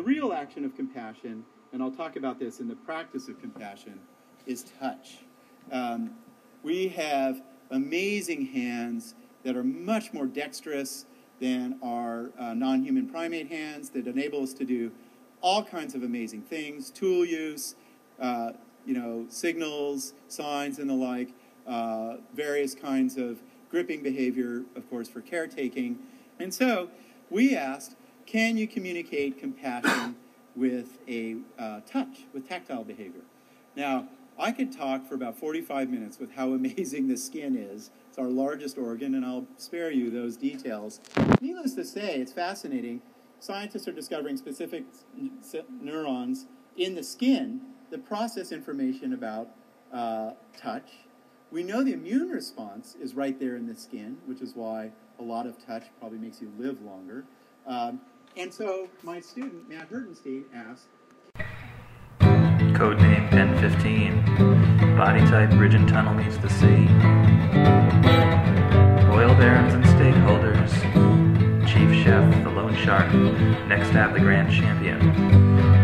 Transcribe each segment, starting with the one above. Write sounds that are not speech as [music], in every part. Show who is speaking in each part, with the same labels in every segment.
Speaker 1: The real action of compassion, and I'll talk about this in the practice of compassion, is touch. Um, we have amazing hands that are much more dexterous than our uh, non human primate hands that enable us to do all kinds of amazing things tool use, uh, you know, signals, signs, and the like, uh, various kinds of gripping behavior, of course, for caretaking. And so we asked, can you communicate compassion with a uh, touch, with tactile behavior? Now, I could talk for about 45 minutes with how [laughs] amazing the skin is. It's our largest organ, and I'll spare you those details. Needless to say, it's fascinating. Scientists are discovering specific neurons in the skin that process information about uh, touch. We know the immune response is right there in the skin, which is why a lot of touch probably makes you live longer. Um, and so my student, Matt Hertenstein, asked,
Speaker 2: Codename Pen 15. Body type Ridge and Tunnel meets the sea. Oil barons and stakeholders. Chief chef, the lone shark. Next stab, the grand champion.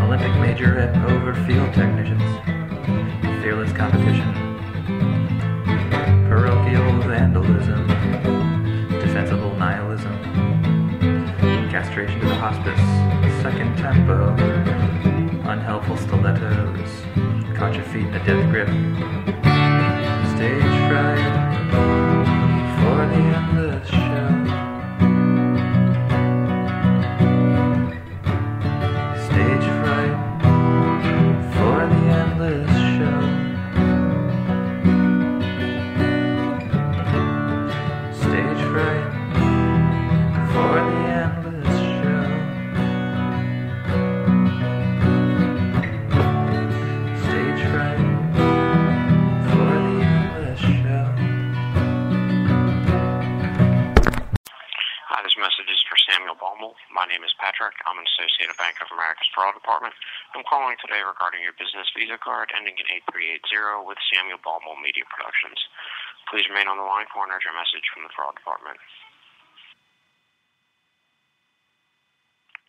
Speaker 2: Olympic majorette over field technicians. Hospice. Second tempo unhelpful stilettos, caught your feet in a death grip.
Speaker 3: Calling today regarding your business Visa card ending in 8380 with Samuel Baumel Media Productions. Please remain on the line for an urgent message from the fraud department.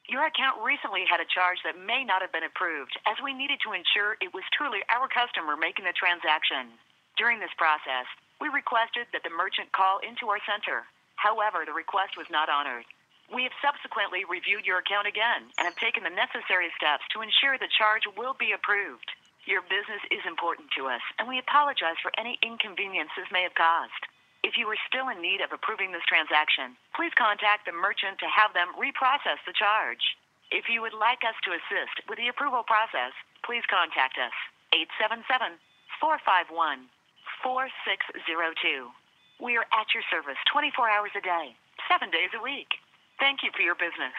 Speaker 4: Your account recently had a charge that may not have been approved, as we needed to ensure it was truly our customer making the transaction. During this process, we requested that the merchant call into our center. However, the request was not honored. We have subsequently reviewed your account again and have taken the necessary steps to ensure the charge will be approved. Your business is important to us, and we apologize for any inconvenience this may have caused. If you are still in need of approving this transaction, please contact the merchant to have them reprocess the charge. If you would like us to assist with the approval process, please contact us 877 451 4602. We are at your service 24 hours a day, seven days a week. Thank you for your business.